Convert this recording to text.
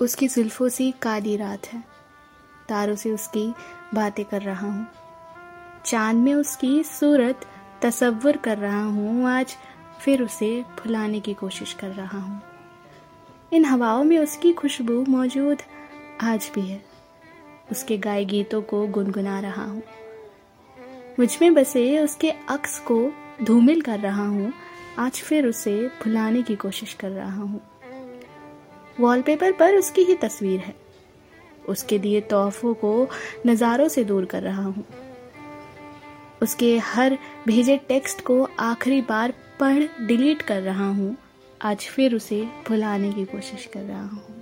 उसकी जुल्फों सी काली रात है। तारों से उसकी बातें कर रहा हूँ। चाँद में उसकी सूरत तसव्वुर कर रहा हूँ। आज फिर उसे भुलाने की कोशिश कर रहा हूँ। इन हवाओं में उसकी खुशबू मौजूद आज भी है। उसके गाय गीतों को गुनगुना रहा हूँ। मुझमें बसे उसके अक्स को धूमिल कर रहा हूँ। आज फिर उसे भुलाने की कोशिश कर रहा हूँ। वॉलपेपर पर उसकी ही तस्वीर है। उसके दिए तोहफों को नज़ारों से दूर कर रहा हूँ। उसके हर भेजे टेक्स्ट को आखिरी बार पढ़, डिलीट कर रहा हूँ। आज फिर उसे भुलाने की कोशिश कर रहा हूँ।